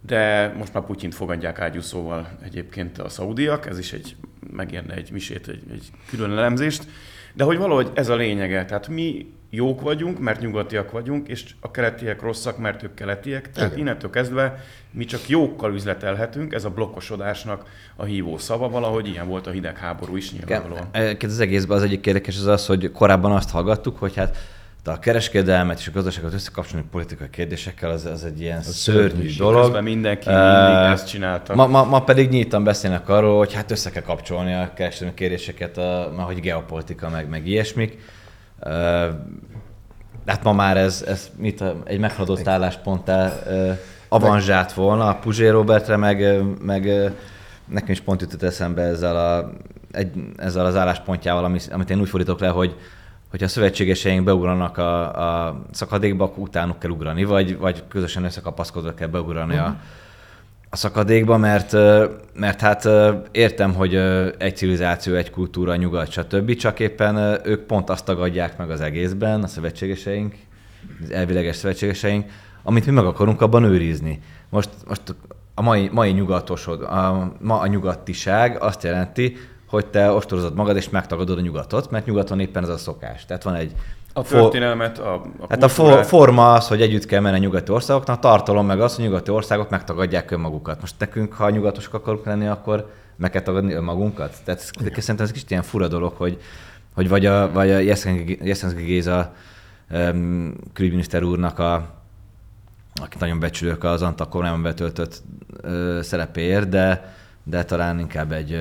de most már Putyint fogadják ágyúszóval egyébként a szaudiak, ez is egy, megérne egy misét, egy, egy külön elemzést, de hogy valahogy ez a lényege, tehát mi jók vagyunk, mert nyugatiak vagyunk, és a keletiek rosszak, mert ők keletiek, tehát Igen. innentől kezdve mi csak jókkal üzletelhetünk, ez a blokkosodásnak a hívó szava, valahogy ilyen volt a hidegháború is nyilvánvalóan. Egyébként az egészben az egyik érdekes az az, hogy korábban azt hallgattuk, hogy hát de a kereskedelmet és a gazdaságot összekapcsolni politikai kérdésekkel, az, az egy ilyen szörnyű És dolog. Közben mindenki Ö, mindig ezt csinálta. Ma, ma, ma pedig nyíltan beszélnek arról, hogy hát össze kell kapcsolni a kereskedelmi kérdéseket, a, ma, hogy geopolitika, meg, meg ilyesmik. Ö, Hát ma már ez, ez mit, egy meghaladott állásponttá ö, avanzsált volna a Puzsé Robertre, meg, meg nekem is pont jutott eszembe ezzel, a, egy, ezzel az álláspontjával, ami, amit én úgy fordítok le, hogy hogyha a szövetségeseink beugranak a, a szakadékba, akkor utánuk kell ugrani, vagy, vagy közösen összekapaszkodva kell beugrani a, a szakadékba, mert, mert hát értem, hogy egy civilizáció, egy kultúra, nyugat, stb. Csak éppen ők pont azt tagadják meg az egészben, a szövetségeseink, az elvileges szövetségeseink, amit mi meg akarunk abban őrizni. Most, most a mai, mai nyugatosod, a, ma a nyugatiság azt jelenti, hogy te ostorozod magad és megtagadod a nyugatot, mert nyugaton éppen ez a szokás. Tehát van egy A történelmet, a, a Hát a for, forma az, hogy együtt kell menni a nyugati országoknak, a tartalom meg az, hogy nyugati országok megtagadják önmagukat. Most nekünk, ha nyugatosok akarunk lenni, akkor meg kell tagadni önmagunkat. Tehát ez- szerintem ez kicsit ilyen fura dolog, hogy, hogy vagy a, vagy a Jeszenszki Géza um, külügyminiszter úrnak a akit nagyon becsülök az Antak kormányban betöltött ö, szerepéért, de, de talán inkább egy,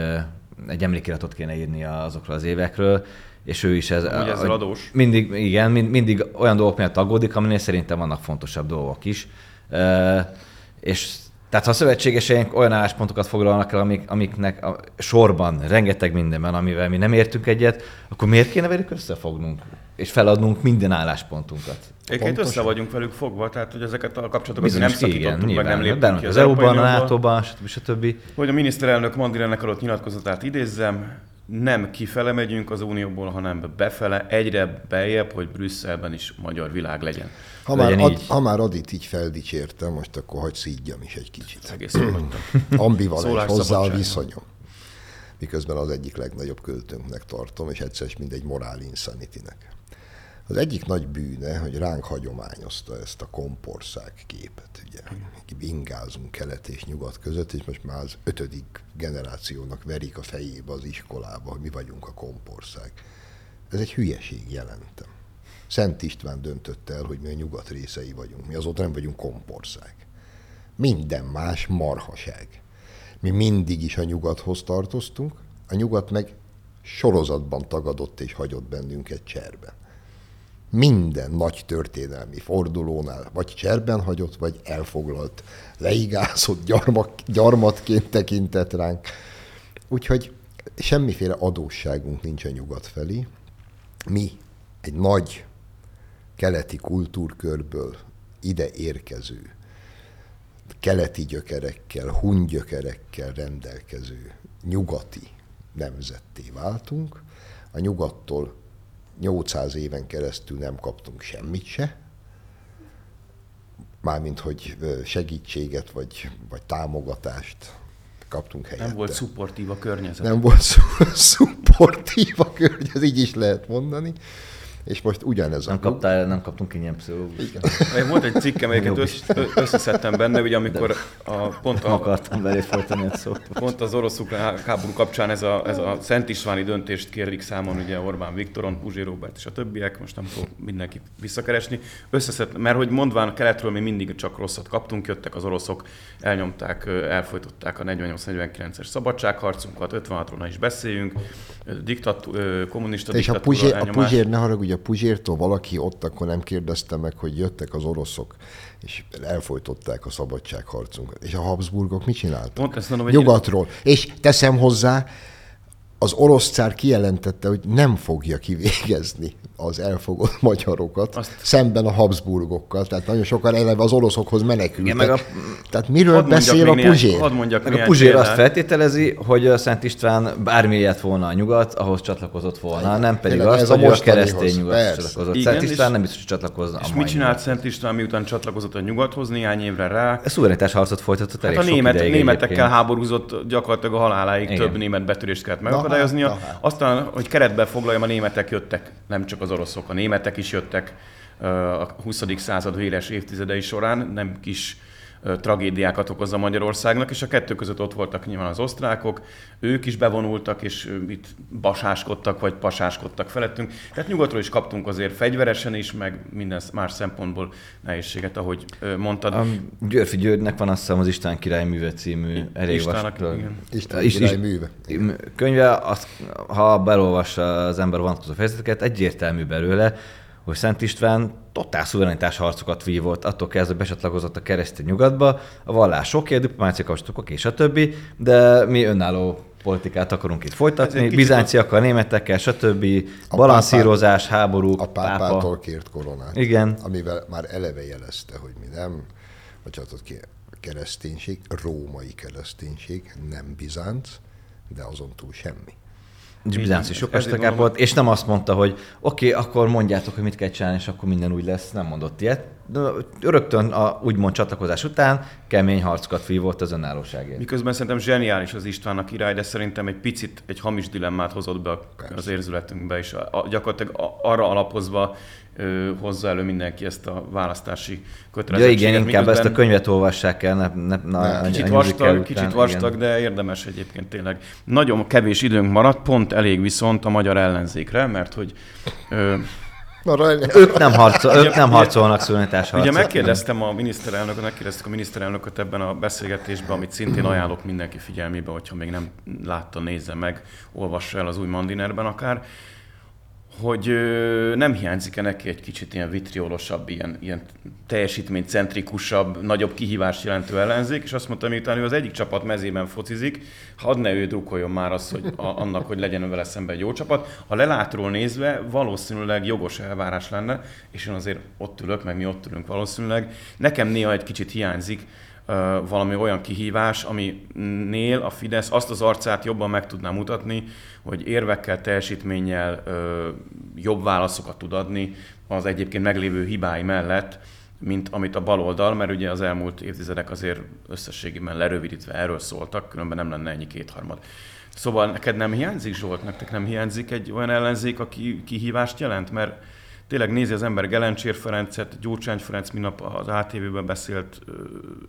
egy emlékiratot kéne írni azokról az évekről, és ő is ez... Amúgy ezzel adós. Mindig, igen, mind, mindig olyan dolgok miatt aggódik, aminél szerintem vannak fontosabb dolgok is. Ö, és tehát ha a szövetségeseink olyan álláspontokat foglalnak el, amik, amiknek a sorban, rengeteg mindenben, amivel mi nem értünk egyet, akkor miért kéne velük összefognunk? És feladnunk minden álláspontunkat? Egyébként össze vagyunk velük fogva, tehát hogy ezeket a kapcsolatokat Bizonyos, nem szakítottunk, meg nem léptünk Benne ki az, az, EU-ban, a. NATO-ban, stb. stb. Hogy a miniszterelnök Mandirennek adott nyilatkozatát idézzem, nem kifele megyünk az Unióból, hanem befele, egyre beljebb, hogy Brüsszelben is magyar világ legyen. Ha már, Legyen ad, így. ha már Adit így feldicsértem, most akkor hagyj szígyam is egy kicsit. Egész. Ambivalens hozzá a viszonyom. Miközben az egyik legnagyobb költőnknek tartom, és egyszer is mindegy morál insanity-nek. Az egyik nagy bűne, hogy ránk hagyományozta ezt a kompország képet. Ugye, ingázunk kelet és nyugat között, és most már az ötödik generációnak verik a fejébe az iskolába, hogy mi vagyunk a kompország. Ez egy hülyeség jelentem. Szent István döntötte el, hogy mi a nyugat részei vagyunk. Mi azóta nem vagyunk kompország. Minden más marhaság. Mi mindig is a nyugathoz tartoztunk, a nyugat meg sorozatban tagadott és hagyott bennünket cserben. Minden nagy történelmi fordulónál vagy cserben hagyott, vagy elfoglalt, leigázott gyarmak, gyarmatként tekintett ránk. Úgyhogy semmiféle adósságunk nincs a nyugat felé. Mi egy nagy keleti kultúrkörből ide érkező, keleti gyökerekkel, hun gyökerekkel rendelkező nyugati nemzetté váltunk. A nyugattól 800 éven keresztül nem kaptunk semmit se, mármint hogy segítséget vagy, vagy támogatást kaptunk helyette. Nem volt szupportív a környezet. Nem volt szu- szupportív a környezet, így is lehet mondani. És most ugyanez Nem, a klub. kaptál, nem kaptunk ingyen pszichológus. Volt egy cikkem, Jobb össz, összeszedtem benne, ugye amikor a, pont a, akartam belé folytani egy szót. Pont az orosz háború kapcsán ez a, ez a Szent Istváni döntést kérlik számon, ugye Orbán Viktoron, Puzsé Robert és a többiek, most nem fog mindenki visszakeresni. Összeszed, mert hogy mondván keletről mi mindig csak rosszat kaptunk, jöttek az oroszok, elnyomták, elfolytották a 48-49-es szabadságharcunkat, 56-ról ne is beszéljünk, diktatú, ö, kommunista És a, diktatúra Puzsér, a. Puzsér, ne haragudj, a Puzsértól valaki ott akkor nem kérdezte meg, hogy jöttek az oroszok, és elfolytották a szabadságharcunkat. És a Habsburgok mit csináltak? Pont ezt mondom, Nyugatról. És teszem hozzá, az orosz cár kijelentette, hogy nem fogja kivégezni az elfogott magyarokat Azt- szemben a Habsburgokkal. Tehát nagyon sokan eleve az oroszokhoz menekültek. Igen, meg a- Tehát miről beszél a Puzsér? Hadd mondjak Meg a Puzsér azt feltételezi, hogy a Szent István bármi ilyet volna a nyugat, ahhoz csatlakozott volna, nem pedig ez azt, a hogy a mostanihoz. keresztény nyugat Persze. csatlakozott. Igen, Szent István és- nem biztos, hogy csatlakozna És a mit csinált Szent István, miután csatlakozott a nyugathoz néhány évre rá? Szuverenitás harcot folytatott elég Hát a sok német, ideig németekkel egyébként. háborúzott gyakorlatilag a haláláig, Igen. több német betörést kellett hát, na hát. Aztán, hogy keretbe foglaljam, a németek jöttek, nem csak az oroszok, a németek is jöttek a 20. század véres évtizedei során, nem kis tragédiákat okozza Magyarországnak, és a kettő között ott voltak nyilván az osztrákok, ők is bevonultak, és itt basáskodtak, vagy pasáskodtak felettünk. Tehát nyugatról is kaptunk azért fegyveresen is, meg minden más szempontból nehézséget, ahogy mondtad. A Györfi Györgynek van azt hiszem az István király műve című vastag- igen. Isten is- király műve. könyve, az, ha belolvassa az ember vonatkozó fejezeteket, egyértelmű belőle, hogy Szent István totál szuverenitás harcokat vívott, attól kezdve becsatlakozott a keresztény nyugatba, a vallás oké, diplomácia kapcsolatok oké, stb., de mi önálló politikát akarunk itt folytatni, kicsit bizánciakkal, németekkel, stb., A balanszírozás, háború, A pápától kért koronát. Igen. Amivel már eleve jelezte, hogy mi nem, bocsánat, ki, kereszténység, római kereszténység, nem Bizánc, de azon túl semmi. Bizánci Ezért volt, és nem azt mondta, hogy oké, okay, akkor mondjátok, hogy mit kell csinálni, és akkor minden úgy lesz. Nem mondott ilyet. De rögtön a úgymond csatlakozás után kemény harcokat vívott az önállóságért. Miközben szerintem zseniális az István a király, de szerintem egy picit egy hamis dilemmát hozott be az érzületünkbe, és a, a, gyakorlatilag a, arra alapozva hozza elő mindenki ezt a választási Ja kötelezettséget. igen, inkább ezt a könyvet olvassák el, ne, ne, na, Kicsit a vastag, után, kicsit vastag, igen. de érdemes egyébként tényleg. Nagyon kevés időnk maradt, pont elég viszont a magyar ellenzékre, mert hogy ö, Ők nem, harcol, ők nem harcolnak szuverenitás harcot. Ugye megkérdeztem a miniszterelnököt, megkérdeztük a miniszterelnököt ebben a beszélgetésben, amit szintén ajánlok mindenki figyelmébe, hogyha még nem látta, nézze meg, olvassa el az új Mandinerben akár, hogy nem hiányzik-e neki egy kicsit ilyen vitriolosabb, ilyen, ilyen teljesítménycentrikusabb, nagyobb kihívást jelentő ellenzék, és azt mondta, miután ő az egyik csapat mezében focizik, hadd ne ő drukkoljon már az, hogy a, annak, hogy legyen vele szemben egy jó csapat. A lelátról nézve valószínűleg jogos elvárás lenne, és én azért ott ülök, meg mi ott ülünk valószínűleg. Nekem néha egy kicsit hiányzik, valami olyan kihívás, aminél a Fidesz azt az arcát jobban meg tudná mutatni, hogy érvekkel, teljesítménnyel jobb válaszokat tud adni az egyébként meglévő hibái mellett, mint amit a baloldal, mert ugye az elmúlt évtizedek azért összességében lerövidítve erről szóltak, különben nem lenne ennyi kétharmad. Szóval neked nem hiányzik, Zsolt, nektek nem hiányzik egy olyan ellenzék, aki kihívást jelent? Mert tényleg nézi az ember Gelencsér Ferencet, Gyurcsány Ferenc minap az ATV-ben beszélt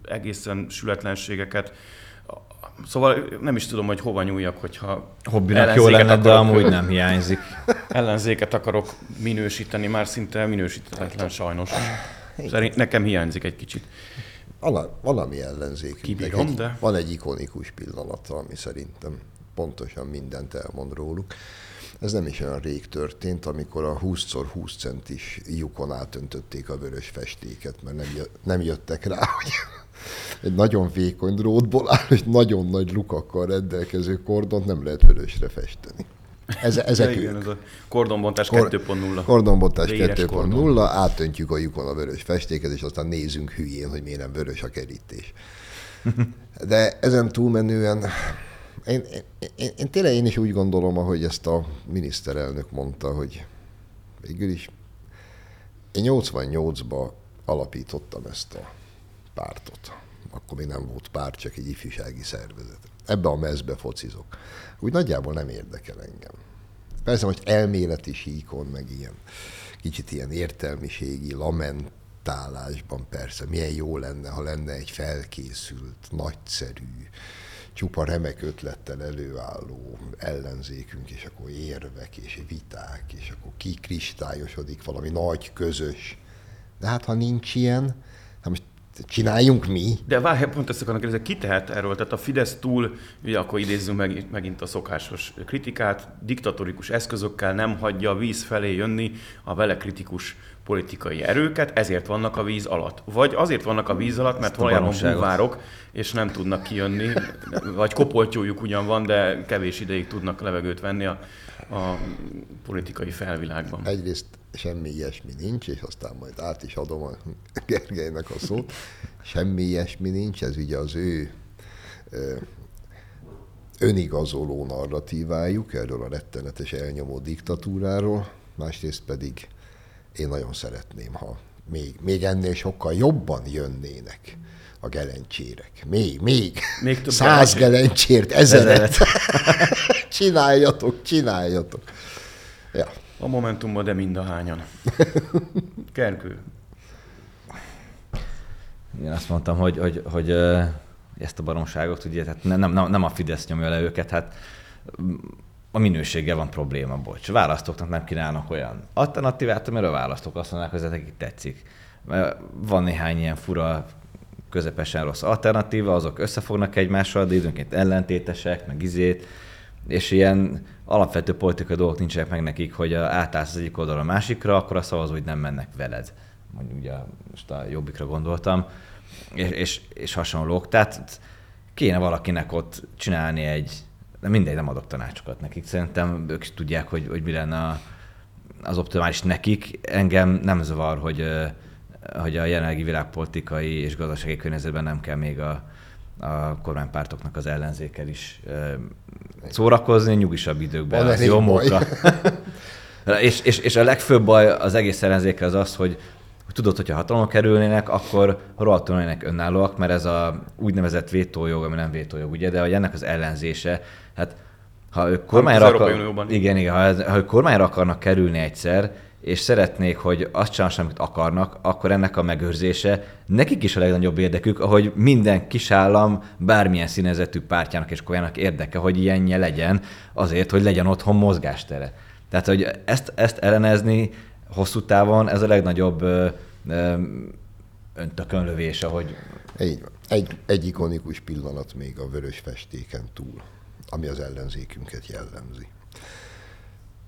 egészen sületlenségeket. Szóval nem is tudom, hogy hova nyúljak, hogyha Hobbinak jó ellenzéket lenne, de akarok- amúgy nem hiányzik. ellenzéket akarok minősíteni, már szinte minősíthetetlen sajnos. Szerint nekem hiányzik egy kicsit. Vala- valami ellenzék. Kibírom, egy, de- Van egy ikonikus pillanata, ami szerintem pontosan mindent elmond róluk. Ez nem is olyan rég történt, amikor a 20x20 centis lyukon átöntötték a vörös festéket, mert nem, jö, nem jöttek rá, hogy egy nagyon vékony drótból áll, és nagyon nagy lukakkal rendelkező kordont nem lehet vörösre festeni. Ez, ezek Ja, ők. igen, ez a kordonbontás Kor- 2.0. Kordonbontás Véres 2.0, kordon. átöntjük a lyukon a vörös festéket, és aztán nézzünk hülyén, hogy miért nem vörös a kerítés. De ezen túlmenően én, én, én, én tényleg én is úgy gondolom, ahogy ezt a miniszterelnök mondta, hogy végül is én 88-ban alapítottam ezt a pártot. Akkor még nem volt párt, csak egy ifjúsági szervezet. Ebbe a mezbe focizok. Úgy nagyjából nem érdekel engem. Persze, hogy elméleti síkon, meg ilyen kicsit ilyen értelmiségi lamentálásban persze, milyen jó lenne, ha lenne egy felkészült, nagyszerű, csupa remek ötlettel előálló ellenzékünk, és akkor érvek és viták, és akkor kikristályosodik valami nagy közös. De hát ha nincs ilyen, hát most csináljunk mi. De várj, pont ezt akarnak kérdezni, ki tehet erről? Tehát a Fidesz túl, ugye akkor idézzünk meg, megint a szokásos kritikát, diktatórikus eszközökkel nem hagyja a víz felé jönni a vele kritikus politikai erőket, ezért vannak a víz alatt. Vagy azért vannak a víz alatt, mert valójában búvárok, és nem tudnak kijönni, vagy kopoltyójuk ugyan van, de kevés ideig tudnak levegőt venni a, a politikai felvilágban. Egyrészt semmi ilyesmi nincs, és aztán majd át is adom a Gergelynek a szót. Semmi ilyesmi nincs, ez ugye az ő önigazoló narratívájuk erről a rettenetes elnyomó diktatúráról, másrészt pedig én nagyon szeretném, ha még, még ennél sokkal jobban jönnének a gelencsérek. Még, még, még több száz gelencsért, ezeret. csináljatok, csináljatok. Ja. A Momentumban, de mind a hányan. Kerkő. Én azt mondtam, hogy, hogy, hogy ezt a baromságot, ugye, tehát nem, nem, nem a Fidesz nyomja le őket, hát a minőséggel van probléma, bocs. Választóknak nem kínálnak olyan alternatívát, amiről a választók azt mondják, hogy ez nekik tetszik. Van néhány ilyen fura, közepesen rossz alternatíva, azok összefognak egymással, de időnként ellentétesek, meg izét, és ilyen alapvető politikai dolgok nincsenek meg nekik, hogy átállsz az egyik oldalra a másikra, akkor a szavazó hogy nem mennek veled. Mondjuk ugye most a jobbikra gondoltam, és, és, és hasonlók. Tehát kéne valakinek ott csinálni egy, de mindegy, nem adok tanácsokat nekik. Szerintem ők is tudják, hogy, hogy mi lenne az optimális nekik. Engem nem zavar, hogy, hogy a jelenlegi világpolitikai és gazdasági környezetben nem kell még a, a kormánypártoknak az ellenzékkel is szórakozni, nyugisabb időkben. Az jó munka. és, és, és a legfőbb baj az egész ellenzékkel az az, hogy tudod, hogyha hatalomra kerülnének, akkor rohadtul lennének önállóak, mert ez a úgynevezett vétójog, ami nem vétójog, ugye, de hogy ennek az ellenzése, hát ha ők kormányra, akar... igen, igen, ha, ha ők kormányra akarnak kerülni egyszer, és szeretnék, hogy azt csinálják, amit akarnak, akkor ennek a megőrzése nekik is a legnagyobb érdekük, ahogy minden kisállam bármilyen színezetű pártjának és kolyának érdeke, hogy ilyenje legyen, azért, hogy legyen otthon mozgástere. Tehát, hogy ezt, ezt ellenezni hosszú távon, ez a legnagyobb ö, ö, öntökönlövés, ahogy... Egy, egy, egy ikonikus pillanat még a vörös festéken túl, ami az ellenzékünket jellemzi.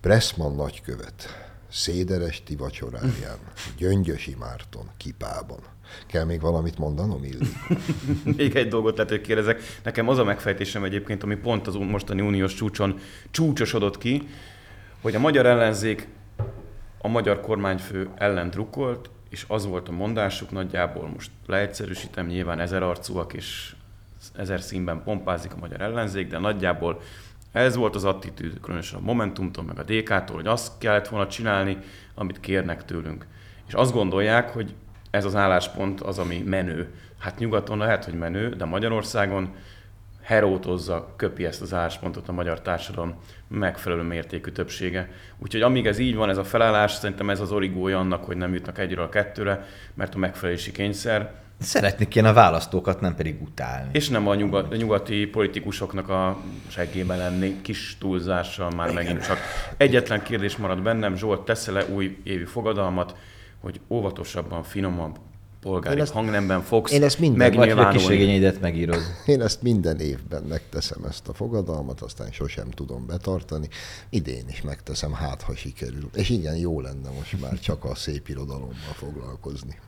Pressman nagykövet Széderesti vacsoráján, Gyöngyösi Márton, Kipában. Kell még valamit mondanom, Illi? még egy dolgot lehet, hogy kérdezek. Nekem az a megfejtésem egyébként, ami pont az mostani uniós csúcson csúcsosodott ki, hogy a magyar ellenzék a magyar kormányfő ellen drukkolt, és az volt a mondásuk nagyjából, most leegyszerűsítem, nyilván ezer arcúak és ezer színben pompázik a magyar ellenzék, de nagyjából ez volt az attitűd, különösen a Momentumtól, meg a DK-tól, hogy azt kellett volna csinálni, amit kérnek tőlünk. És azt gondolják, hogy ez az álláspont az, ami menő. Hát nyugaton lehet, hogy menő, de Magyarországon herótozza, köpi ezt az álláspontot a magyar társadalom megfelelő mértékű többsége. Úgyhogy amíg ez így van, ez a felállás, szerintem ez az origója annak, hogy nem jutnak egyről a kettőre, mert a megfelelési kényszer Szeretnék ilyen a választókat, nem pedig utálni. És nem a, nyugat, a nyugati politikusoknak a seggében lenni, kis túlzással már Igen. megint csak. Egyetlen kérdés marad bennem, Zsolt, teszel-e új évi fogadalmat, hogy óvatosabban, finomabb, polgári én ezt, hangnemben fogsz én ezt minden, megnyilvánulni. megírod. Én ezt minden évben megteszem ezt a fogadalmat, aztán sosem tudom betartani. Idén is megteszem, hát ha sikerül. És igen, jó lenne most már csak a szép irodalommal foglalkozni.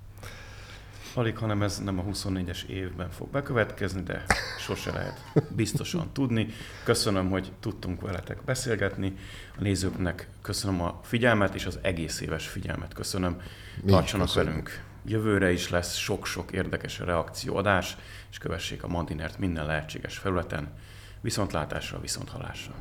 Alig, hanem ez nem a 24-es évben fog bekövetkezni, de sose lehet biztosan tudni. Köszönöm, hogy tudtunk veletek beszélgetni. A nézőknek köszönöm a figyelmet, és az egész éves figyelmet köszönöm. Mi Tartsanak velünk. Jövőre is lesz sok-sok érdekes reakcióadás, és kövessék a Mandinert minden lehetséges felületen. Viszontlátásra, viszonthallásra.